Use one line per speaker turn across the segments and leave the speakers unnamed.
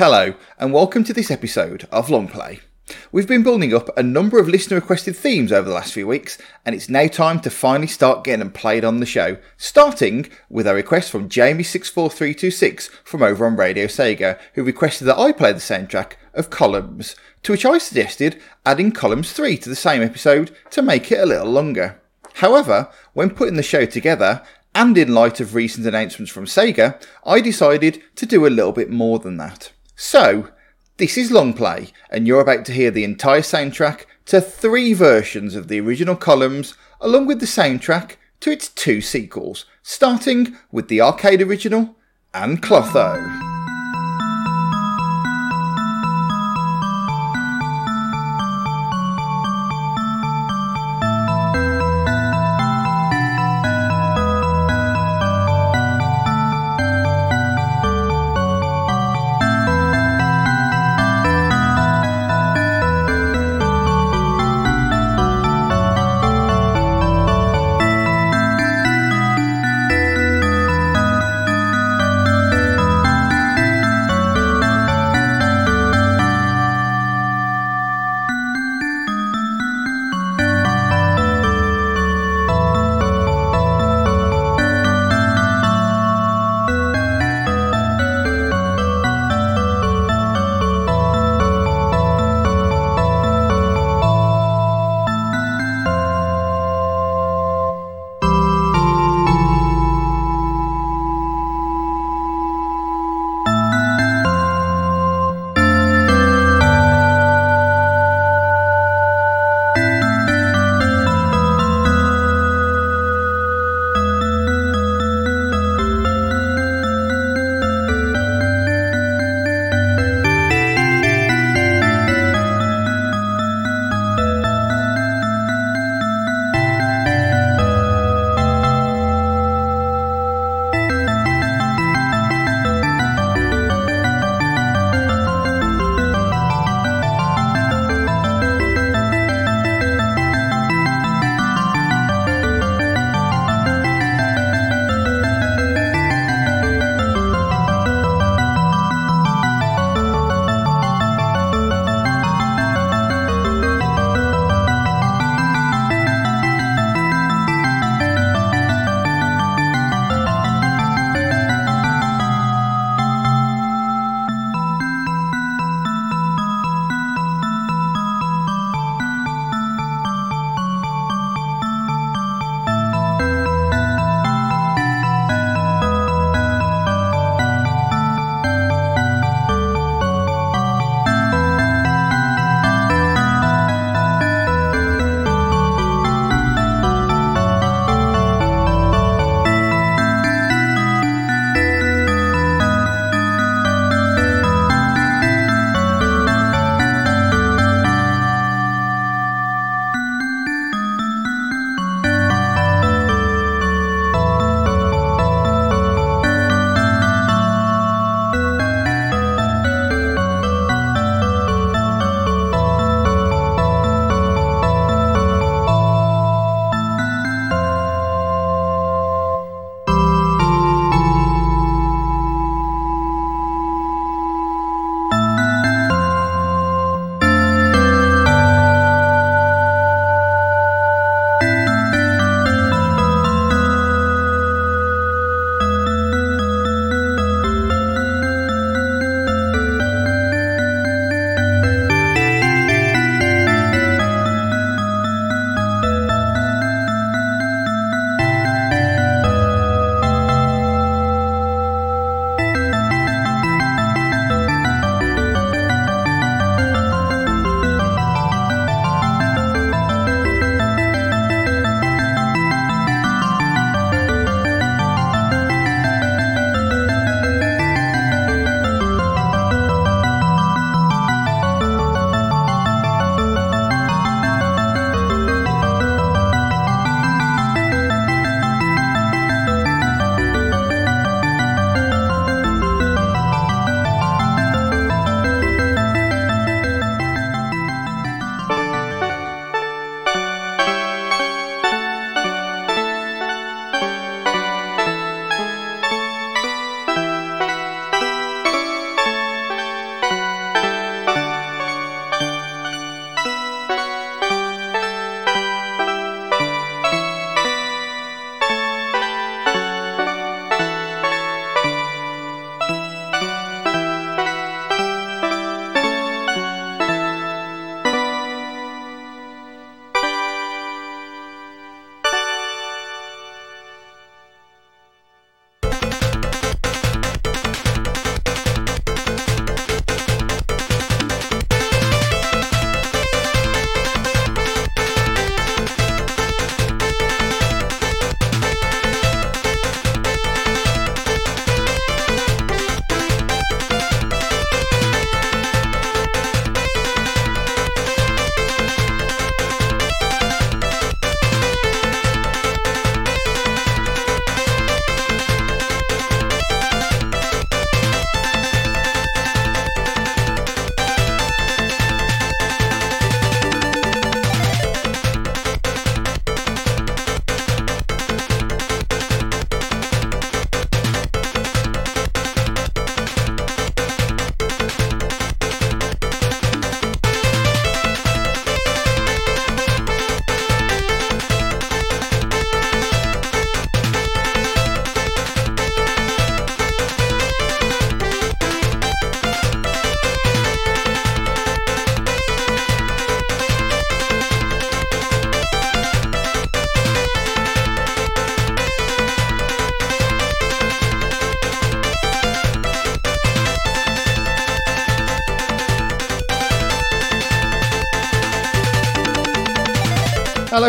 Hello, and welcome to this episode of Longplay. We've been building up a number of listener requested themes over the last few weeks, and it's now time to finally start getting them played on the show. Starting with a request from Jamie64326 from over on Radio Sega, who requested that I play the soundtrack of Columns, to which I suggested adding Columns 3 to the same episode to make it a little longer. However, when putting the show together, and in light of recent announcements from Sega, I decided to do a little bit more than that. So, this is Longplay, and you're about to hear the entire soundtrack to three versions of the original columns, along with the soundtrack to its two sequels, starting with the arcade original and Clotho.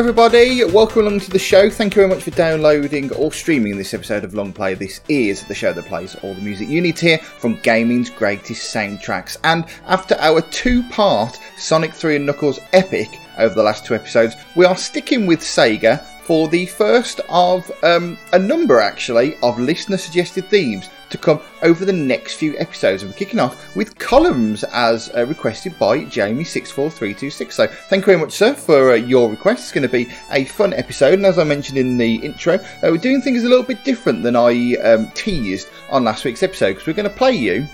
Everybody. Welcome along to the show. Thank you very much for downloading or streaming this episode of Longplay. This is the show that plays all the music you need to hear from gaming's greatest soundtracks. And after our two part Sonic 3 and Knuckles epic over the last two episodes, we are sticking with Sega for the first of um, a number, actually, of listener suggested themes to come over the next few episodes. And we're kicking off with columns as uh, requested by Jamie64326. So thank you very much, sir, for uh, your request. It's going to be a fun episode. And as I mentioned in the intro, uh, we're doing things a little bit different than I um, teased on last week's episode because we're going to play you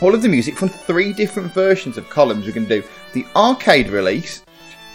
all of the music from three different versions of columns. We're going to do the arcade release,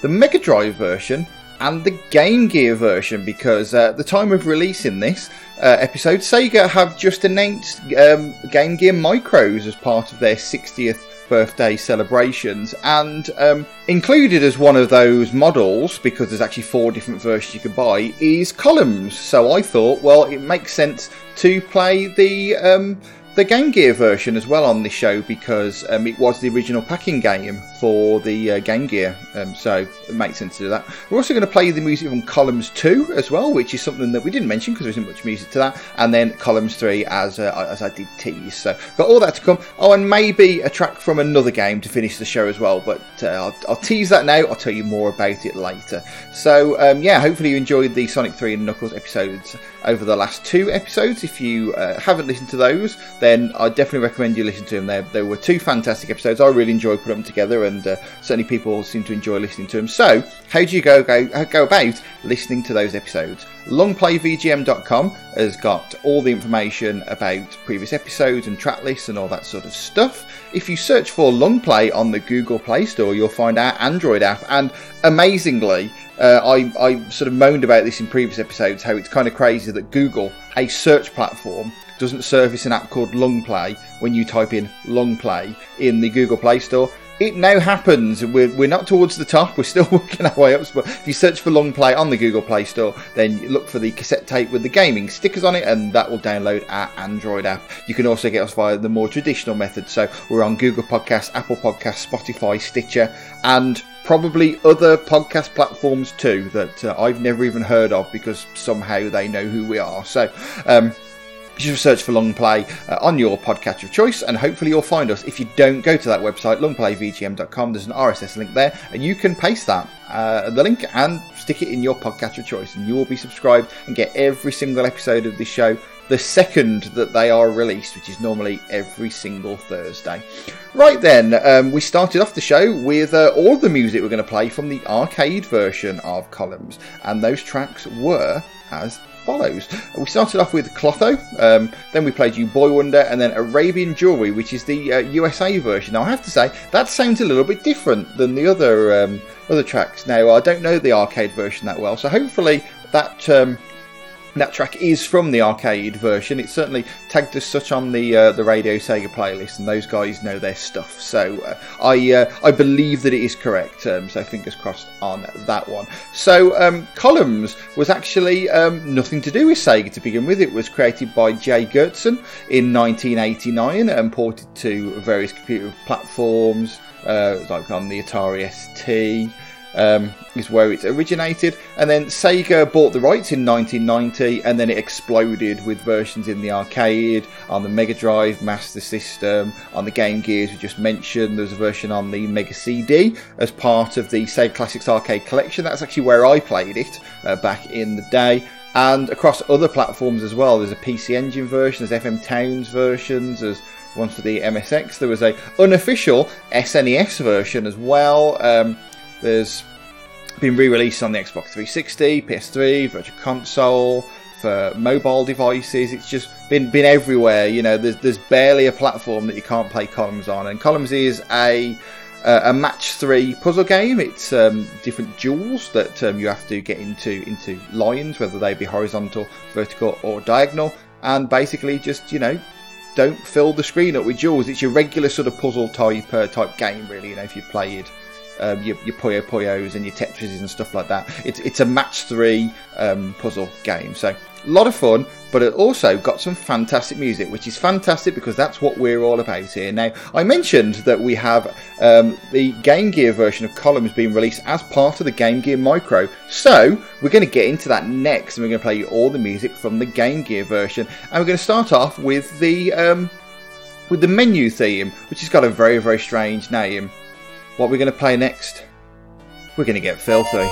the Mega Drive version, and the Game Gear version because uh, at the time of releasing this uh, episode, Sega have just announced um, Game Gear Micros as part of their 60th birthday celebrations and um, included as one of those models because there's actually four different versions you can buy is columns. So i thought well it makes sense to play the um, the Game Gear version as well on this show because um, it was the original pack-in game for the uh, Game Gear, um, so it makes sense to do that. We're also going to play the music from Columns 2 as well, which is something that we didn't mention because there isn't much music to that, and then Columns 3 as uh, as I did tease. So got all that to come. Oh, and maybe a track from another game to finish the show as well, but uh, I'll, I'll, tease that now. I'll tell you more about it later. So um, yeah, hopefully you enjoyed the Sonic 3 and Knuckles episodes over the last two episodes. If you uh, haven't listened to those, then I definitely recommend you listen to them. They, they were two fantastic episodes. I really enjoyed putting them together, and uh, certainly people seem to enjoy listening to them. So, how do you go go go about listening to those episodes? Longplayvgm.com has got all the information about previous episodes and track lists and all that sort of stuff. If you search for Longplay on the Google Play Store, you'll find our Android app, and amazingly. Uh, I, I sort of moaned about this in previous episodes how it's kind of crazy that Google, a search platform, doesn't service an app called Longplay when you type in Longplay in the Google Play Store. It now happens. We're, we're not towards the top. We're still working our way up. But if you search for Longplay on the Google Play Store, then look for the cassette tape with the gaming stickers on it, and that will download our Android app. You can also get us via the more traditional method. So we're on Google Podcasts, Apple Podcasts, Spotify, Stitcher, and probably other podcast platforms too that uh, I've never even heard of because somehow they know who we are. So. Um, just search for Longplay uh, on your podcast of choice, and hopefully you'll find us. If you don't go to that website, longplayvgm.com, there's an RSS link there, and you can paste that uh, the link and stick it in your podcast of choice, and you will be subscribed and get every single episode of this show the second that they are released, which is normally every single Thursday. Right then, um, we started off the show with uh, all the music we're going to play from the arcade version of Columns, and those tracks were as follows. We started off with Clotho, um, then we played You Boy Wonder, and then Arabian Jewelry, which is the uh, USA version. Now, I have to say, that sounds a little bit different than the other um, other tracks. Now, I don't know the arcade version that well, so hopefully that um, that track is from the arcade version. It's certainly tagged as such on the uh, the Radio Sega playlist, and those guys know their stuff. So uh, I uh, I believe that it is correct. Um, so fingers crossed on that one. So um, Columns was actually um, nothing to do with Sega to begin with. It was created by Jay Geertsen in 1989 and ported to various computer platforms, uh, like on the Atari ST um, is where it originated. And then Sega bought the rights in 1990, and then it exploded with versions in the arcade, on the Mega Drive, Master System, on the Game Gears we just mentioned. There's a version on the Mega CD as part of the Sega Classics Arcade Collection. That's actually where I played it uh, back in the day. And across other platforms as well. There's a PC Engine version, there's FM Towns versions, there's one for the MSX. There was a unofficial SNES version as well. Um, there's been re-released on the Xbox 360, PS3, Virtual Console, for mobile devices. It's just been been everywhere. You know, there's there's barely a platform that you can't play Columns on, and Columns is a a match three puzzle game. It's um, different jewels that um, you have to get into into lines, whether they be horizontal, vertical, or diagonal, and basically just you know don't fill the screen up with jewels. It's your regular sort of puzzle type uh, type game, really. You know, if you played um, your, your Puyo Puyos and your Tetrises and stuff like that. It's, it's a match three um, puzzle game. So a lot of fun, but it also got some fantastic music, which is fantastic because that's what we're all about here. Now, I mentioned that we have um, the Game Gear version of Columns being released as part of the Game Gear Micro, so we're going to get into that next, and we're going to play you all the music from the Game Gear version, and we're going to start off with the um, with the menu theme, which has got a very very strange name. What we're going to play next? We're going to get filthy.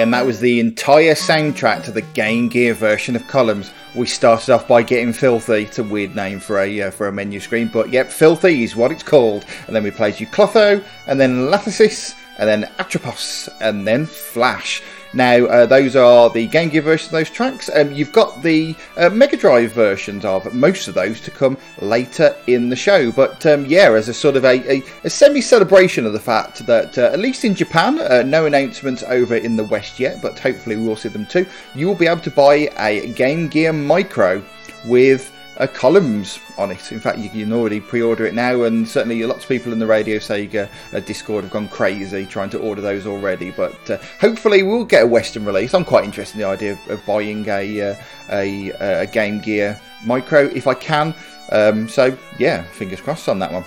And that was the entire soundtrack to the Game Gear version of Columns. We started off by getting Filthy. It's a weird name for a uh, for a menu screen, but yep, Filthy is what it's called. And then we played you Clotho, and then Lathesis, and then Atropos, and then Flash. Now, uh, those are the Game Gear versions of those tracks. Um, you've got the uh, Mega Drive versions of most of those to come later in the show. But um, yeah, as a sort of a, a, a semi celebration of the fact that, uh, at least in Japan, uh, no announcements over in the West yet, but hopefully we will see them too, you will be able to buy a Game Gear Micro with uh, columns on it. In fact, you can already pre-order it now, and certainly lots of people in the Radio Sega uh, Discord have gone crazy trying to order those already. But uh, hopefully, we'll get a Western release. I'm quite interested in the idea of, of buying a, uh, a, a Game Gear Micro if I can. Um, so yeah, fingers crossed on that one.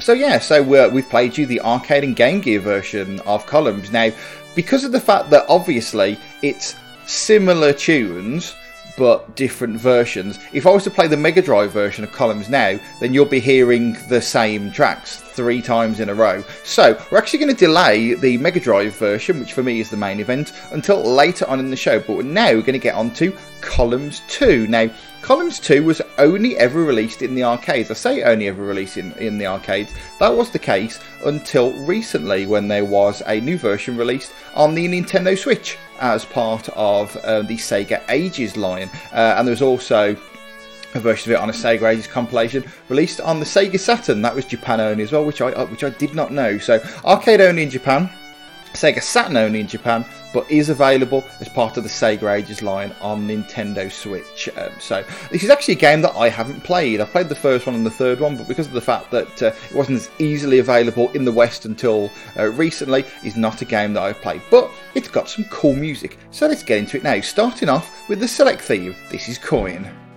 So yeah, so uh, we've played you the arcade and Game Gear version of Columns now, because of the fact that obviously it's similar tunes but different versions. If I was to play the Mega Drive version of Columns now, then you'll be hearing the same tracks three times in a row. So we're actually going to delay the Mega Drive version, which for me is the main event, until later on in the show. But now we're going to get on to Columns 2. Now, Columns 2 was only ever released in the arcades. I say only ever released in, in the arcades. That was the case until recently when there was a new version released on the Nintendo Switch as part of uh, the Sega Ages line. Uh, and there was also a version of it on a Sega Ages compilation released on the Sega Saturn. That was Japan only as well, which I uh, which I did not know. So arcade only in Japan, Sega Saturn only in Japan, but is available as part of the Sega Ages line on Nintendo Switch. Um, so this is actually a game that I haven't played. I played the first one and the third one, but because of the fact that uh, it wasn't as easily available in the West until uh, recently, is not a game that I've played. But it's got some cool music, so let's get into it now. Starting off with the select theme. This is Coin.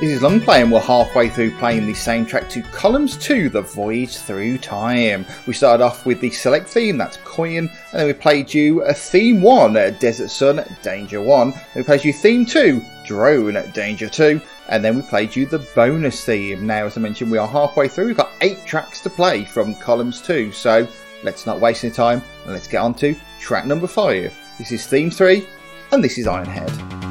Is Longplay and we're halfway through playing the same track to Columns 2, The Voyage Through Time. We started off with the select theme, that's Coin, and then we played you a theme 1, Desert Sun, Danger 1, then we played you theme 2, Drone, Danger 2, and then we played you the bonus theme. Now, as I mentioned, we are halfway through, we've got 8 tracks to play from Columns 2, so let's not waste any time and let's get on to track number 5. This is theme 3, and this is Ironhead.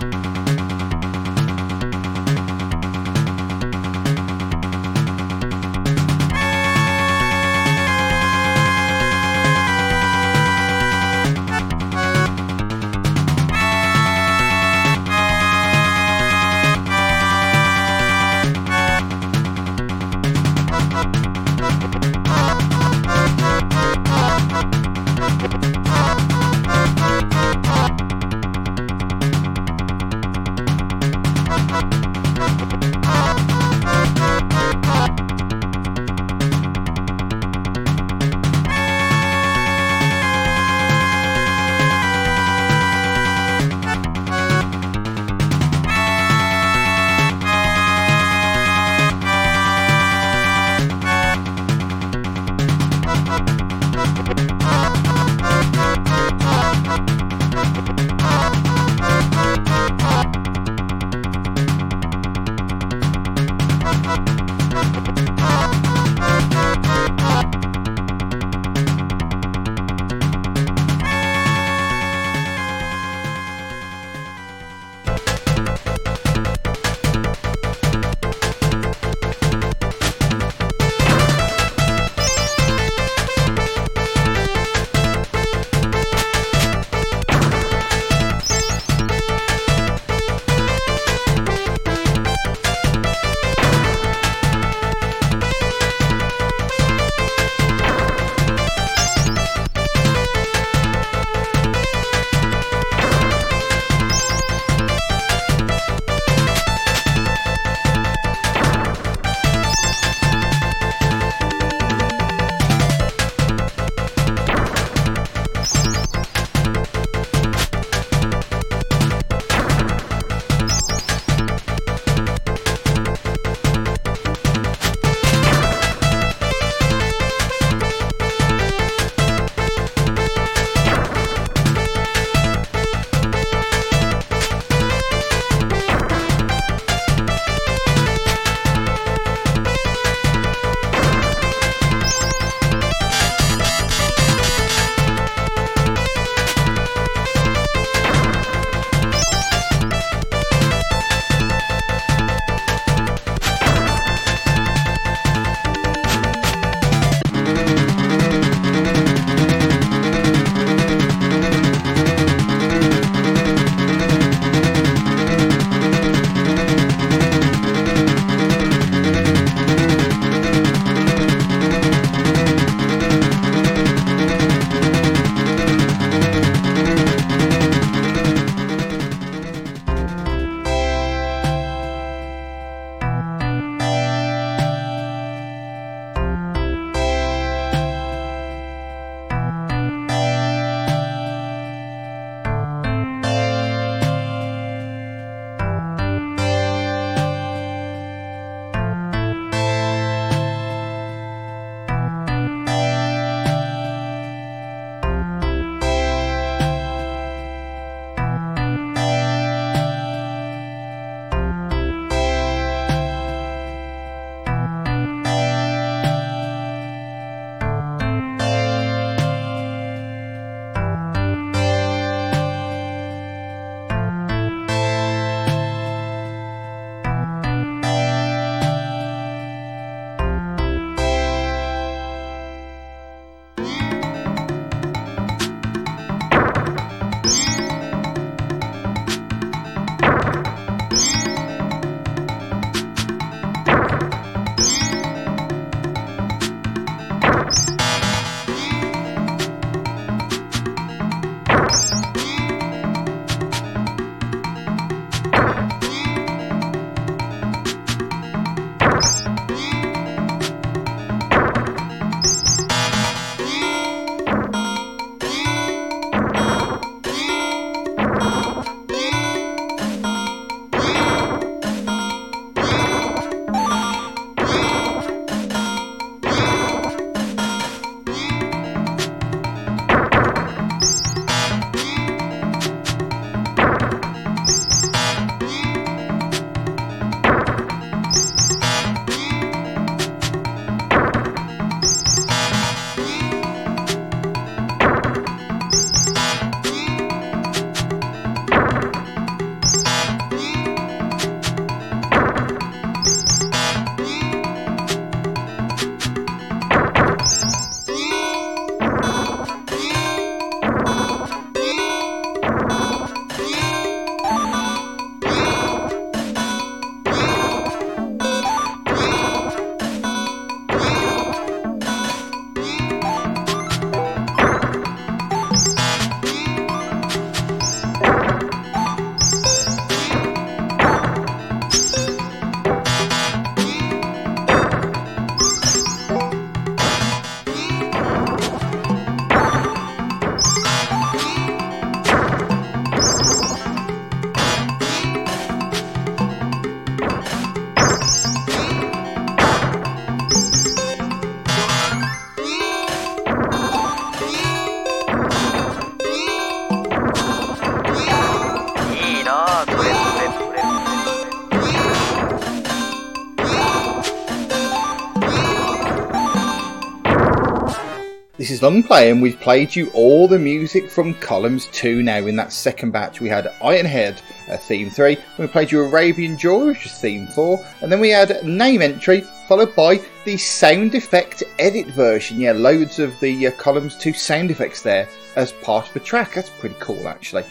Is Longplay, and we've played you all the music from Columns 2 now. In that second batch, we had Ironhead, uh, Theme 3, we played you Arabian Joy, which Theme 4, and then we had Name Entry, followed by the sound effect edit version. Yeah, loads of the uh, Columns 2 sound effects there as part of the track. That's pretty cool, actually.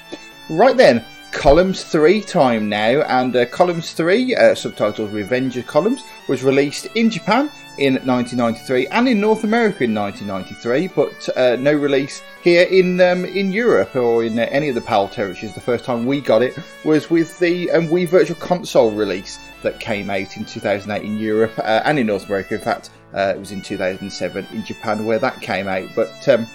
Right then, Columns 3 time now, and uh, Columns 3, uh, subtitled Revenge of Columns, was released in Japan in 1993 and in North America in 1993, but uh, no release here in um, in Europe or in uh, any of the PAL territories. The first time we got it was with the um, Wii Virtual Console release that came out in 2008 in Europe uh, and in North America. In fact, uh, it was in 2007 in Japan where that came out. But um,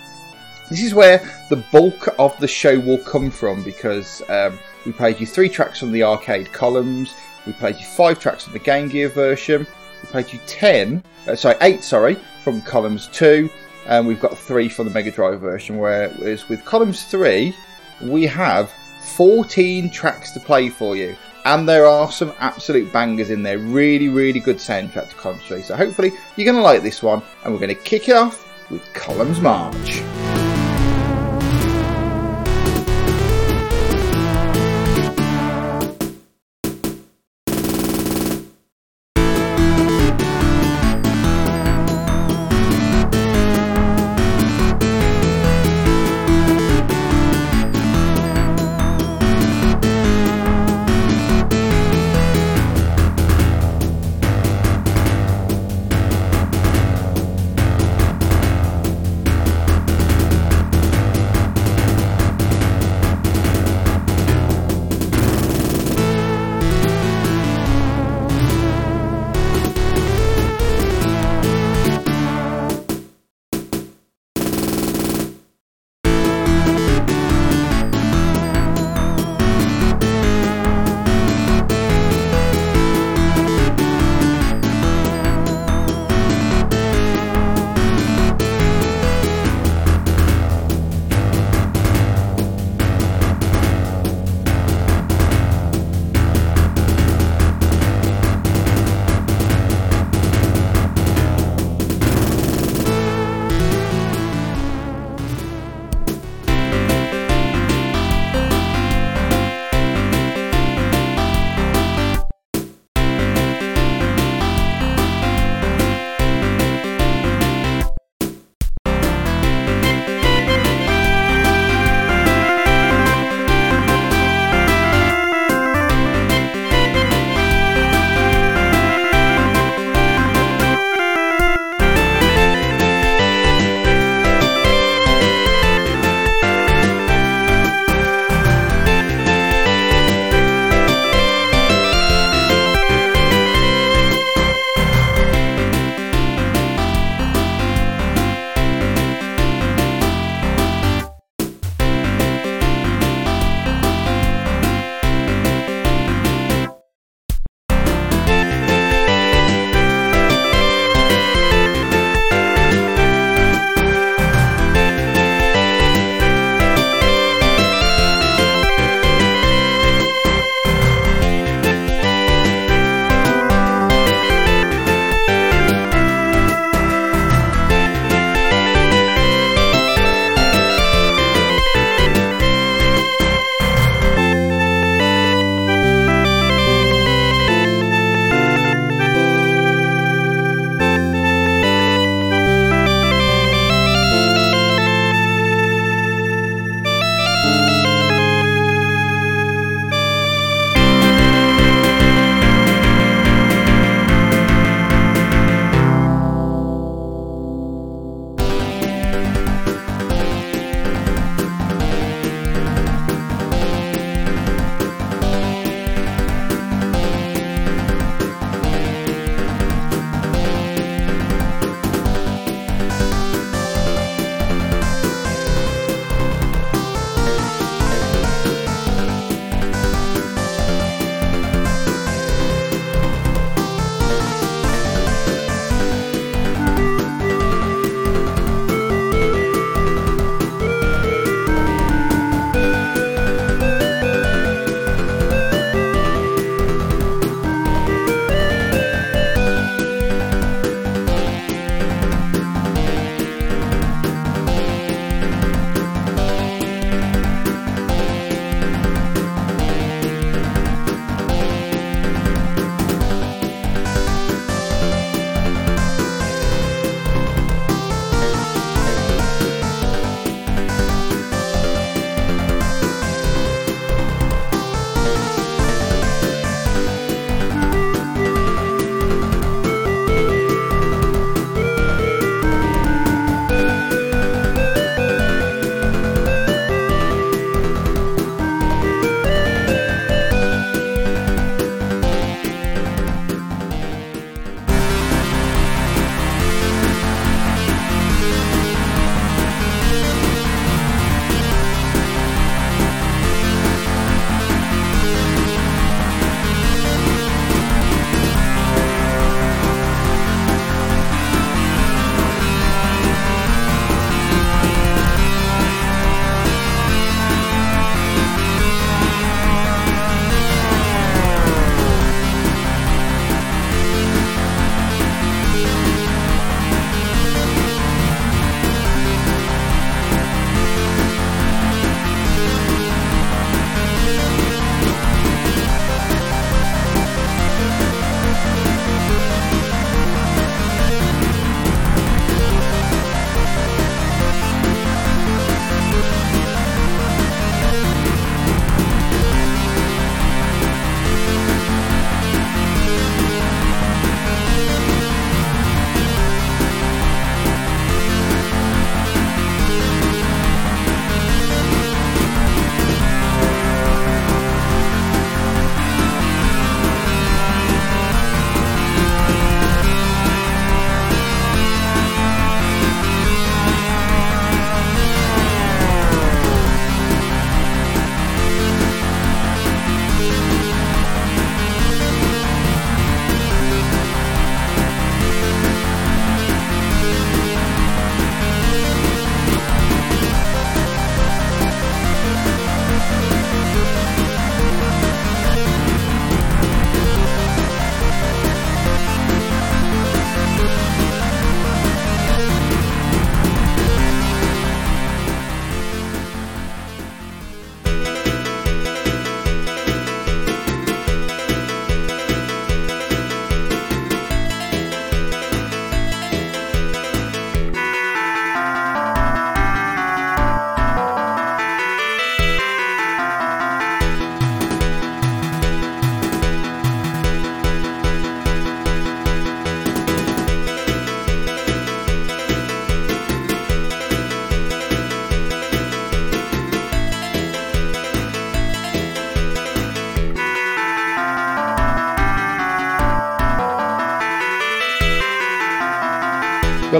this is where the bulk of the show will come from because um, we played you three tracks from the arcade columns. We played you five tracks from the Game Gear version. Played you 10, uh, sorry, 8, sorry, from columns 2, and we've got 3 from the Mega Drive version, whereas with columns 3, we have 14 tracks to play for you. And there are some absolute bangers in there. Really, really good soundtrack to Columns 3. So hopefully you're going to like this one. And we're going to kick it off with Columns March.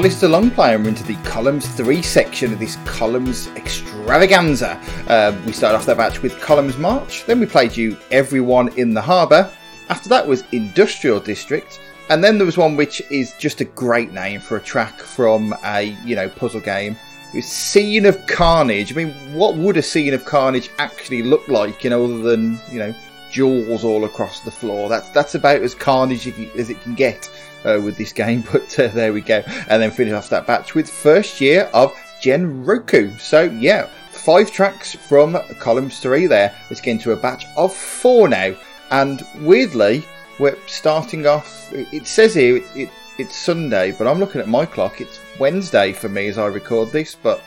You're listening Longplay and we're into the Columns 3 section of this Columns extravaganza. Uh, we started off that batch with Columns March, then we played you Everyone in the Harbour. After that was Industrial District, and then there was one which is just a great name for a track from a, you know, puzzle game. It was Scene of Carnage. I mean, what would a scene of carnage actually look like, you know, other than, you know, jewels all across the floor? That's that's about as carnage as it can get uh, with this game, but uh, there we go. And then finish off that batch with first year of Genroku. So yeah, five tracks from columns three there. Let's get into a batch of four now. And weirdly, we're starting off. It says here it, it, it's Sunday, but I'm looking at my clock. It's Wednesday for me as I record this. But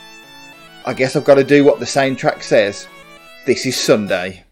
I guess I've got to do what the same track says. This is Sunday.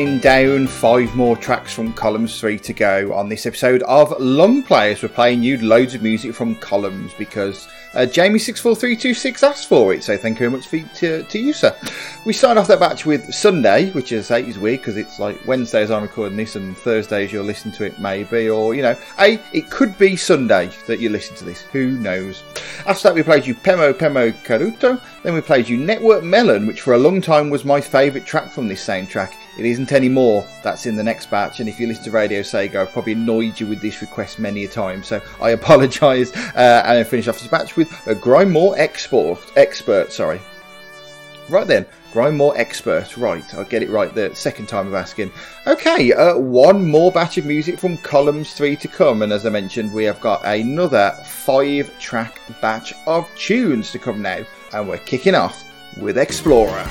Down, five more tracks from Columns 3 to go on this episode of Long Players. We're playing you loads of music from Columns because uh, Jamie64326 asked for it, so thank you very much for, to, to you, sir. We start off that batch with Sunday, which is, is weird because it's like Wednesdays I'm recording this and Thursdays you'll listen to it, maybe, or you know, a it could be Sunday that you listen to this. Who knows? After that, we played you Pemo Pemo Karuto. Then we played you Network Melon, which for a long time was my favourite track from this soundtrack. It isn't anymore. That's in the next batch. And if you listen to Radio Sega, I've probably annoyed you with this request many a time. So I apologise. Uh, and I finish off this batch with a Grindmore export expert. Sorry. Right then, Grindmore expert. Right, I'll get it right the second time of asking. Okay, uh, one more batch of music from columns three to come, and as I mentioned, we have got another five-track batch of tunes to come now, and we're kicking off with Explorer.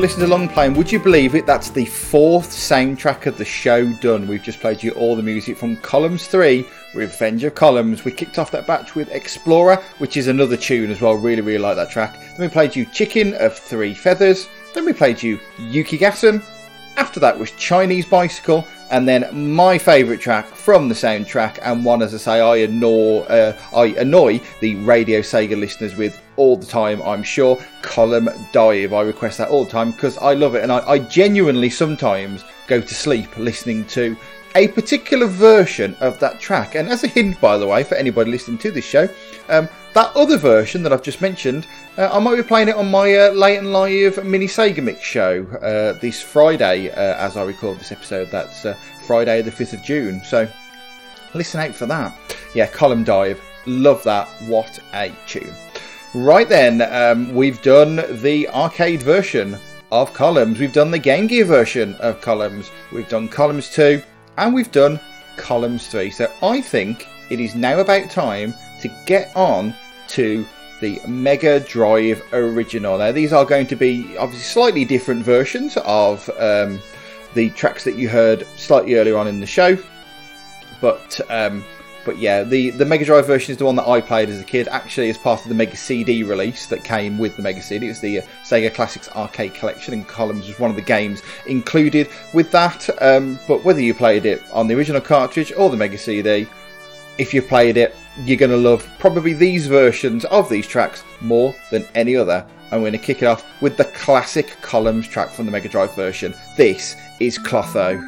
Listening to Longplay, and would you believe it? That's the fourth soundtrack of the show done. We've just played you all the music from Columns 3, Revenge of Columns. We kicked off that batch with Explorer, which is another tune as well. Really, really like that track. Then we played you Chicken of Three Feathers. Then we played you Yuki Gassen. After that was Chinese Bicycle, and then my favourite track from the soundtrack, and one, as I say, I annoy, uh, I annoy the Radio Sega listeners with all the time, I'm sure. Column Dive, I request that all the time because I love it, and I, I genuinely sometimes go to sleep listening to a particular version of that track. And as a hint, by the way, for anybody listening to this show, um, that other version that I've just mentioned, uh, I might be playing it on my uh, late and live mini Sega Mix show uh, this Friday, uh, as I record this episode. That's uh, Friday, the 5th of June. So listen out for that. Yeah, Column Dive. Love that. What a tune. Right then, um, we've done the arcade version of Columns. We've done the Game Gear version of Columns. We've done Columns 2 and we've done Columns 3. So I think it is now about time to get on to the Mega Drive original. Now, these are going to be obviously slightly different versions of um, the tracks that you heard slightly earlier on in the show, but um, but yeah, the, the Mega Drive version is the one that I played as a kid, actually as part of the Mega CD release that came with the Mega CD. It was the uh, Sega Classics Arcade Collection, and Columns was one of the games included with that. Um, but whether you played it on the original cartridge or the Mega CD, if you played it, you're going to love probably these versions of these tracks more than any other. I'm going to kick it off with the classic Columns track from the Mega Drive version. This is Clotho.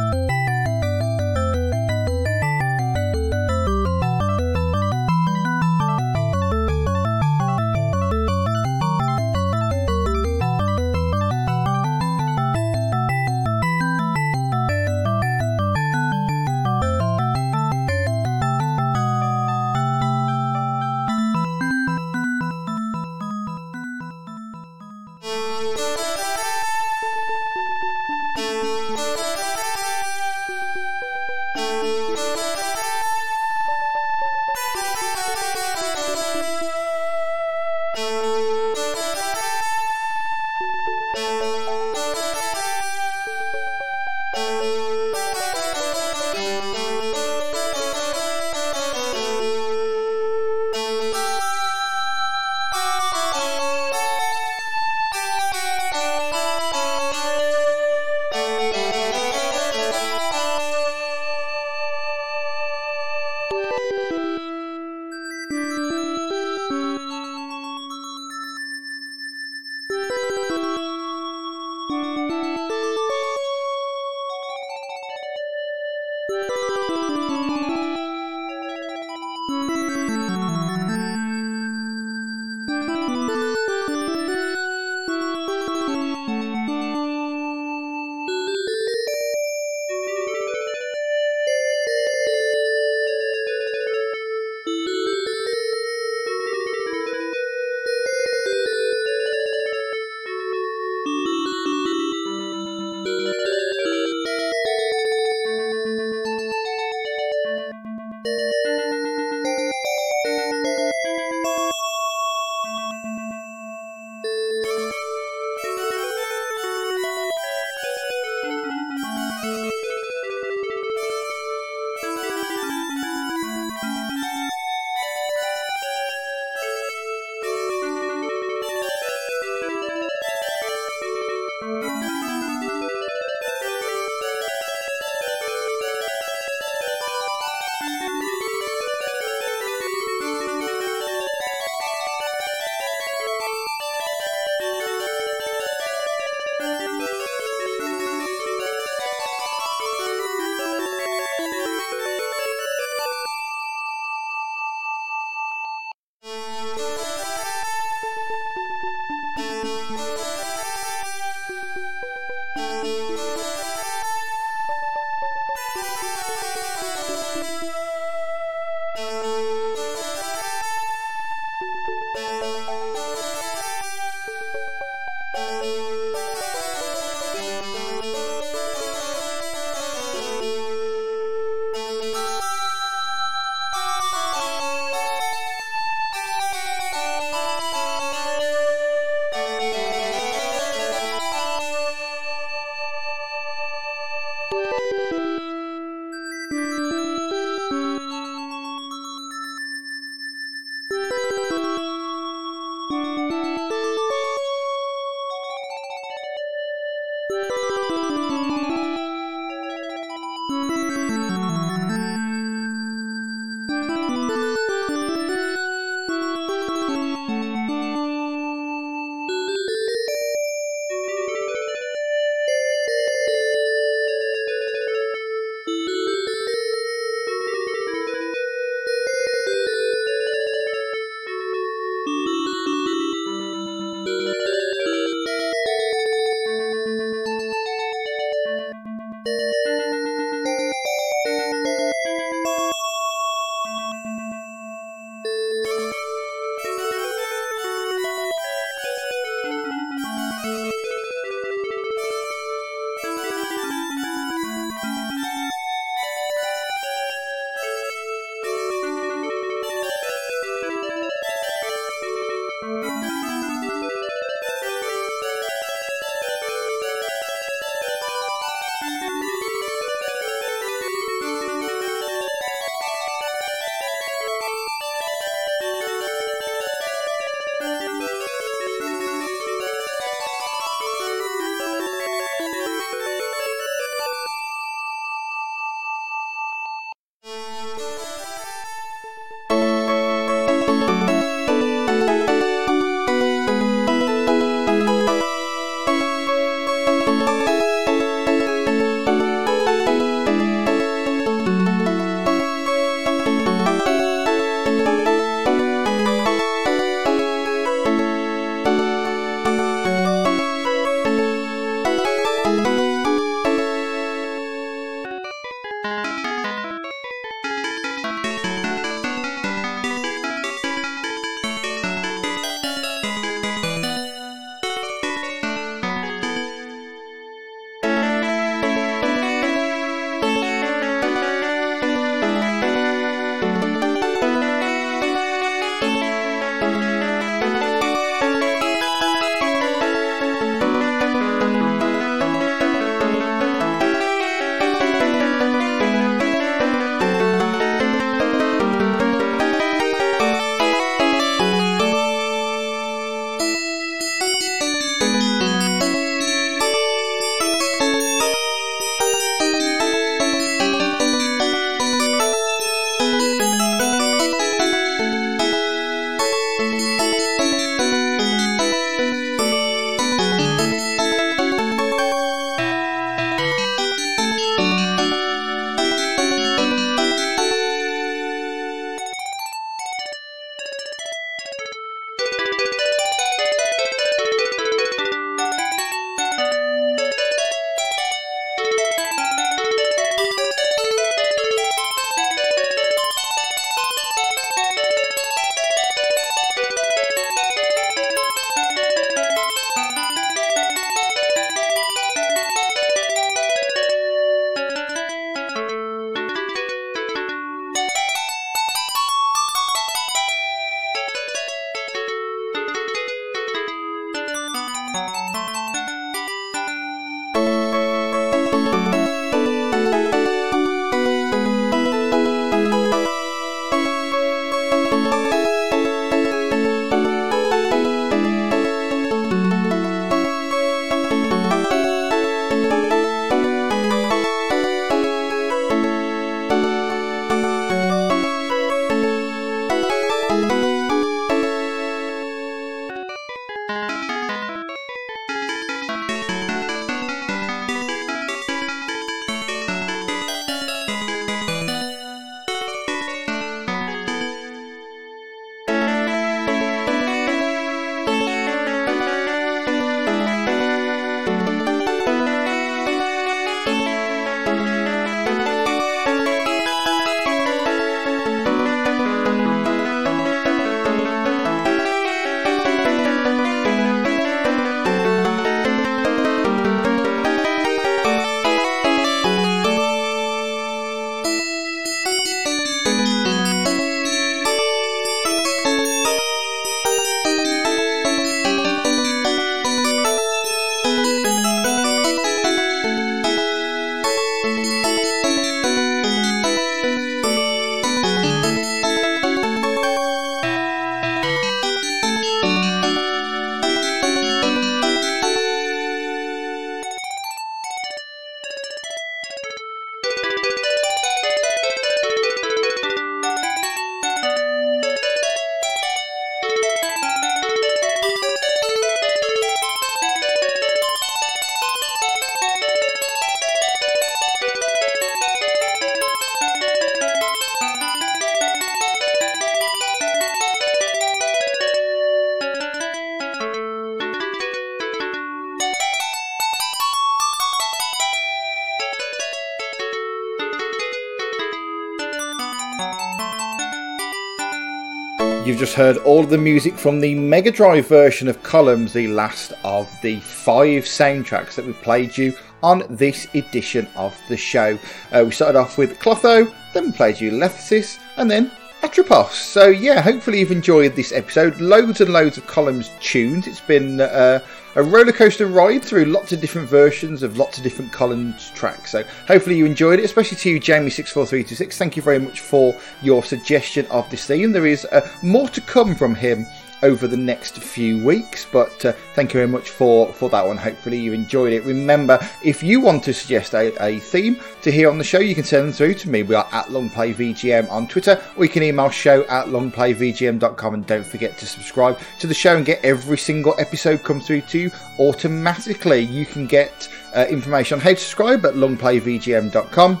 Just heard all of the music from the Mega Drive version of Columns, the last of the five soundtracks that we played you on this edition of the show. Uh, we started off with Clotho, then played you Lathesis, and then Atropos. So yeah, hopefully you've enjoyed this episode. Loads and loads of columns tunes. It's been uh, a roller coaster ride through lots of different versions of lots of different Columns tracks. So hopefully you enjoyed it, especially to you, Jamie64326. Thank you very much for your suggestion of this theme. There is uh, more to come from him over the next few weeks. But uh, thank you very much for, for that one. Hopefully you enjoyed it. Remember, if you want to suggest a, a theme to hear on the show, you can send them through to me. We are at LongPlayVGM on Twitter, or you can email show at longplayvgm.com. And don't forget to subscribe to the show and get every single episode come through to you automatically. You can get uh, information on how to subscribe at longplayvgm.com.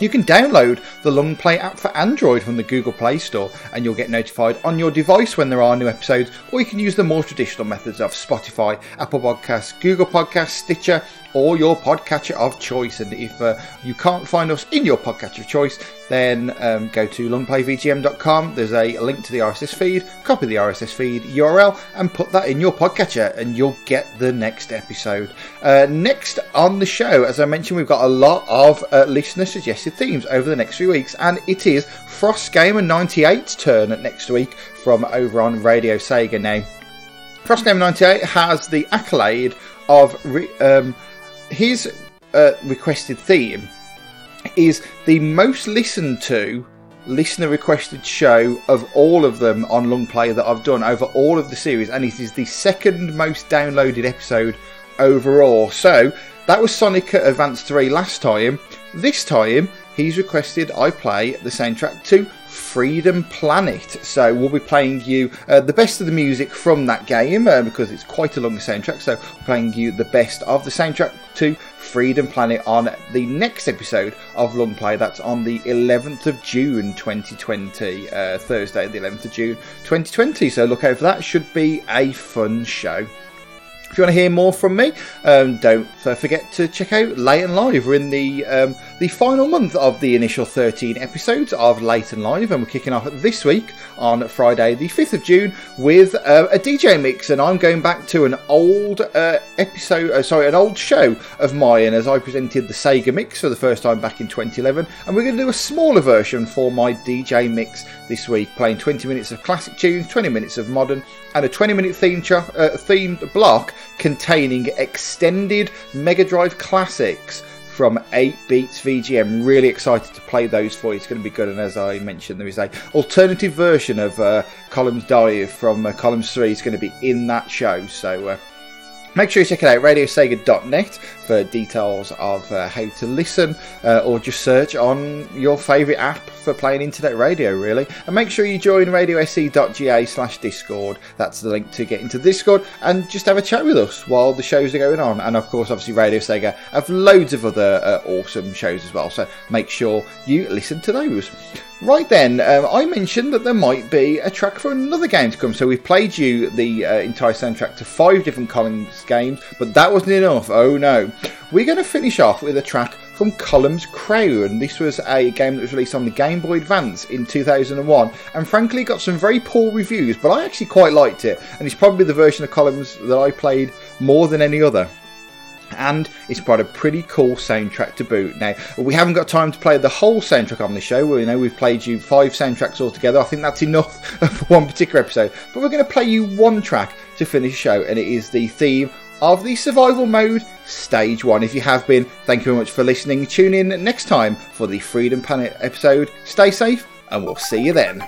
You can download the Longplay app for Android from the Google Play Store and you'll get notified on your device when there are new episodes, or you can use the more traditional methods of Spotify, Apple Podcasts, Google Podcasts, Stitcher, or your podcatcher of choice. And if uh, you can't find us in your podcatcher of choice, then um, go to longplayvgm.com. There's a link to the RSS feed, copy the RSS feed URL, and put that in your podcatcher, and you'll get the next episode. Uh, next on the show, as I mentioned, we've got a lot of uh, listener suggested themes over the next few weeks, and it is Frost Gamer 98's turn next week from over on Radio Sega. Now, Frost Gamer 98 has the accolade of. Re- um, his uh, requested theme is the most listened to listener requested show of all of them on Longplay that I've done over all of the series, and it is the second most downloaded episode overall. So that was Sonic Advance 3 last time. This time, he's requested I play the soundtrack to Freedom Planet. So we'll be playing you uh, the best of the music from that game uh, because it's quite a long soundtrack. So playing you the best of the soundtrack to Freedom Planet on the next episode of Longplay. That's on the 11th of June 2020, uh, Thursday, the 11th of June 2020. So look out for that. Should be a fun show. If you want to hear more from me, um, don't forget to check out Late and Live. We're in the um, the final month of the initial 13 episodes of Late and Live, and we're kicking off this week on Friday, the 5th of June, with uh, a DJ mix. And I'm going back to an old uh, episode, uh, sorry, an old show of mine as I presented the Sega mix for the first time back in 2011. And we're going to do a smaller version for my DJ mix this week, playing 20 minutes of classic tunes, 20 minutes of modern, and a 20 minute theme uh, themed block containing extended Mega Drive classics from 8 Beats VGM. Really excited to play those for you. It's going to be good. And as I mentioned, there is a alternative version of uh, Columns Dive from uh, Columns 3 is going to be in that show. So uh, Make sure you check it out, radiosega.net, for details of uh, how to listen, uh, or just search on your favourite app for playing internet radio, really. And make sure you join radiose.ga slash Discord. That's the link to get into Discord and just have a chat with us while the shows are going on. And of course, obviously, Radio Sega have loads of other uh, awesome shows as well, so make sure you listen to those. Right then, um, I mentioned that there might be a track for another game to come. So we've played you the uh, entire soundtrack to five different Columns games, but that wasn't enough. Oh no. We're going to finish off with a track from Columns Crown. This was a game that was released on the Game Boy Advance in 2001 and frankly got some very poor reviews, but I actually quite liked it. And it's probably the version of Columns that I played more than any other and it's got a pretty cool soundtrack to boot. Now, we haven't got time to play the whole soundtrack on the show. We know we've played you five soundtracks altogether. I think that's enough for one particular episode. But we're going to play you one track to finish the show, and it is the theme of the survival mode stage one. If you have been, thank you very much for listening. Tune in next time for the Freedom Planet episode. Stay safe, and we'll see you then.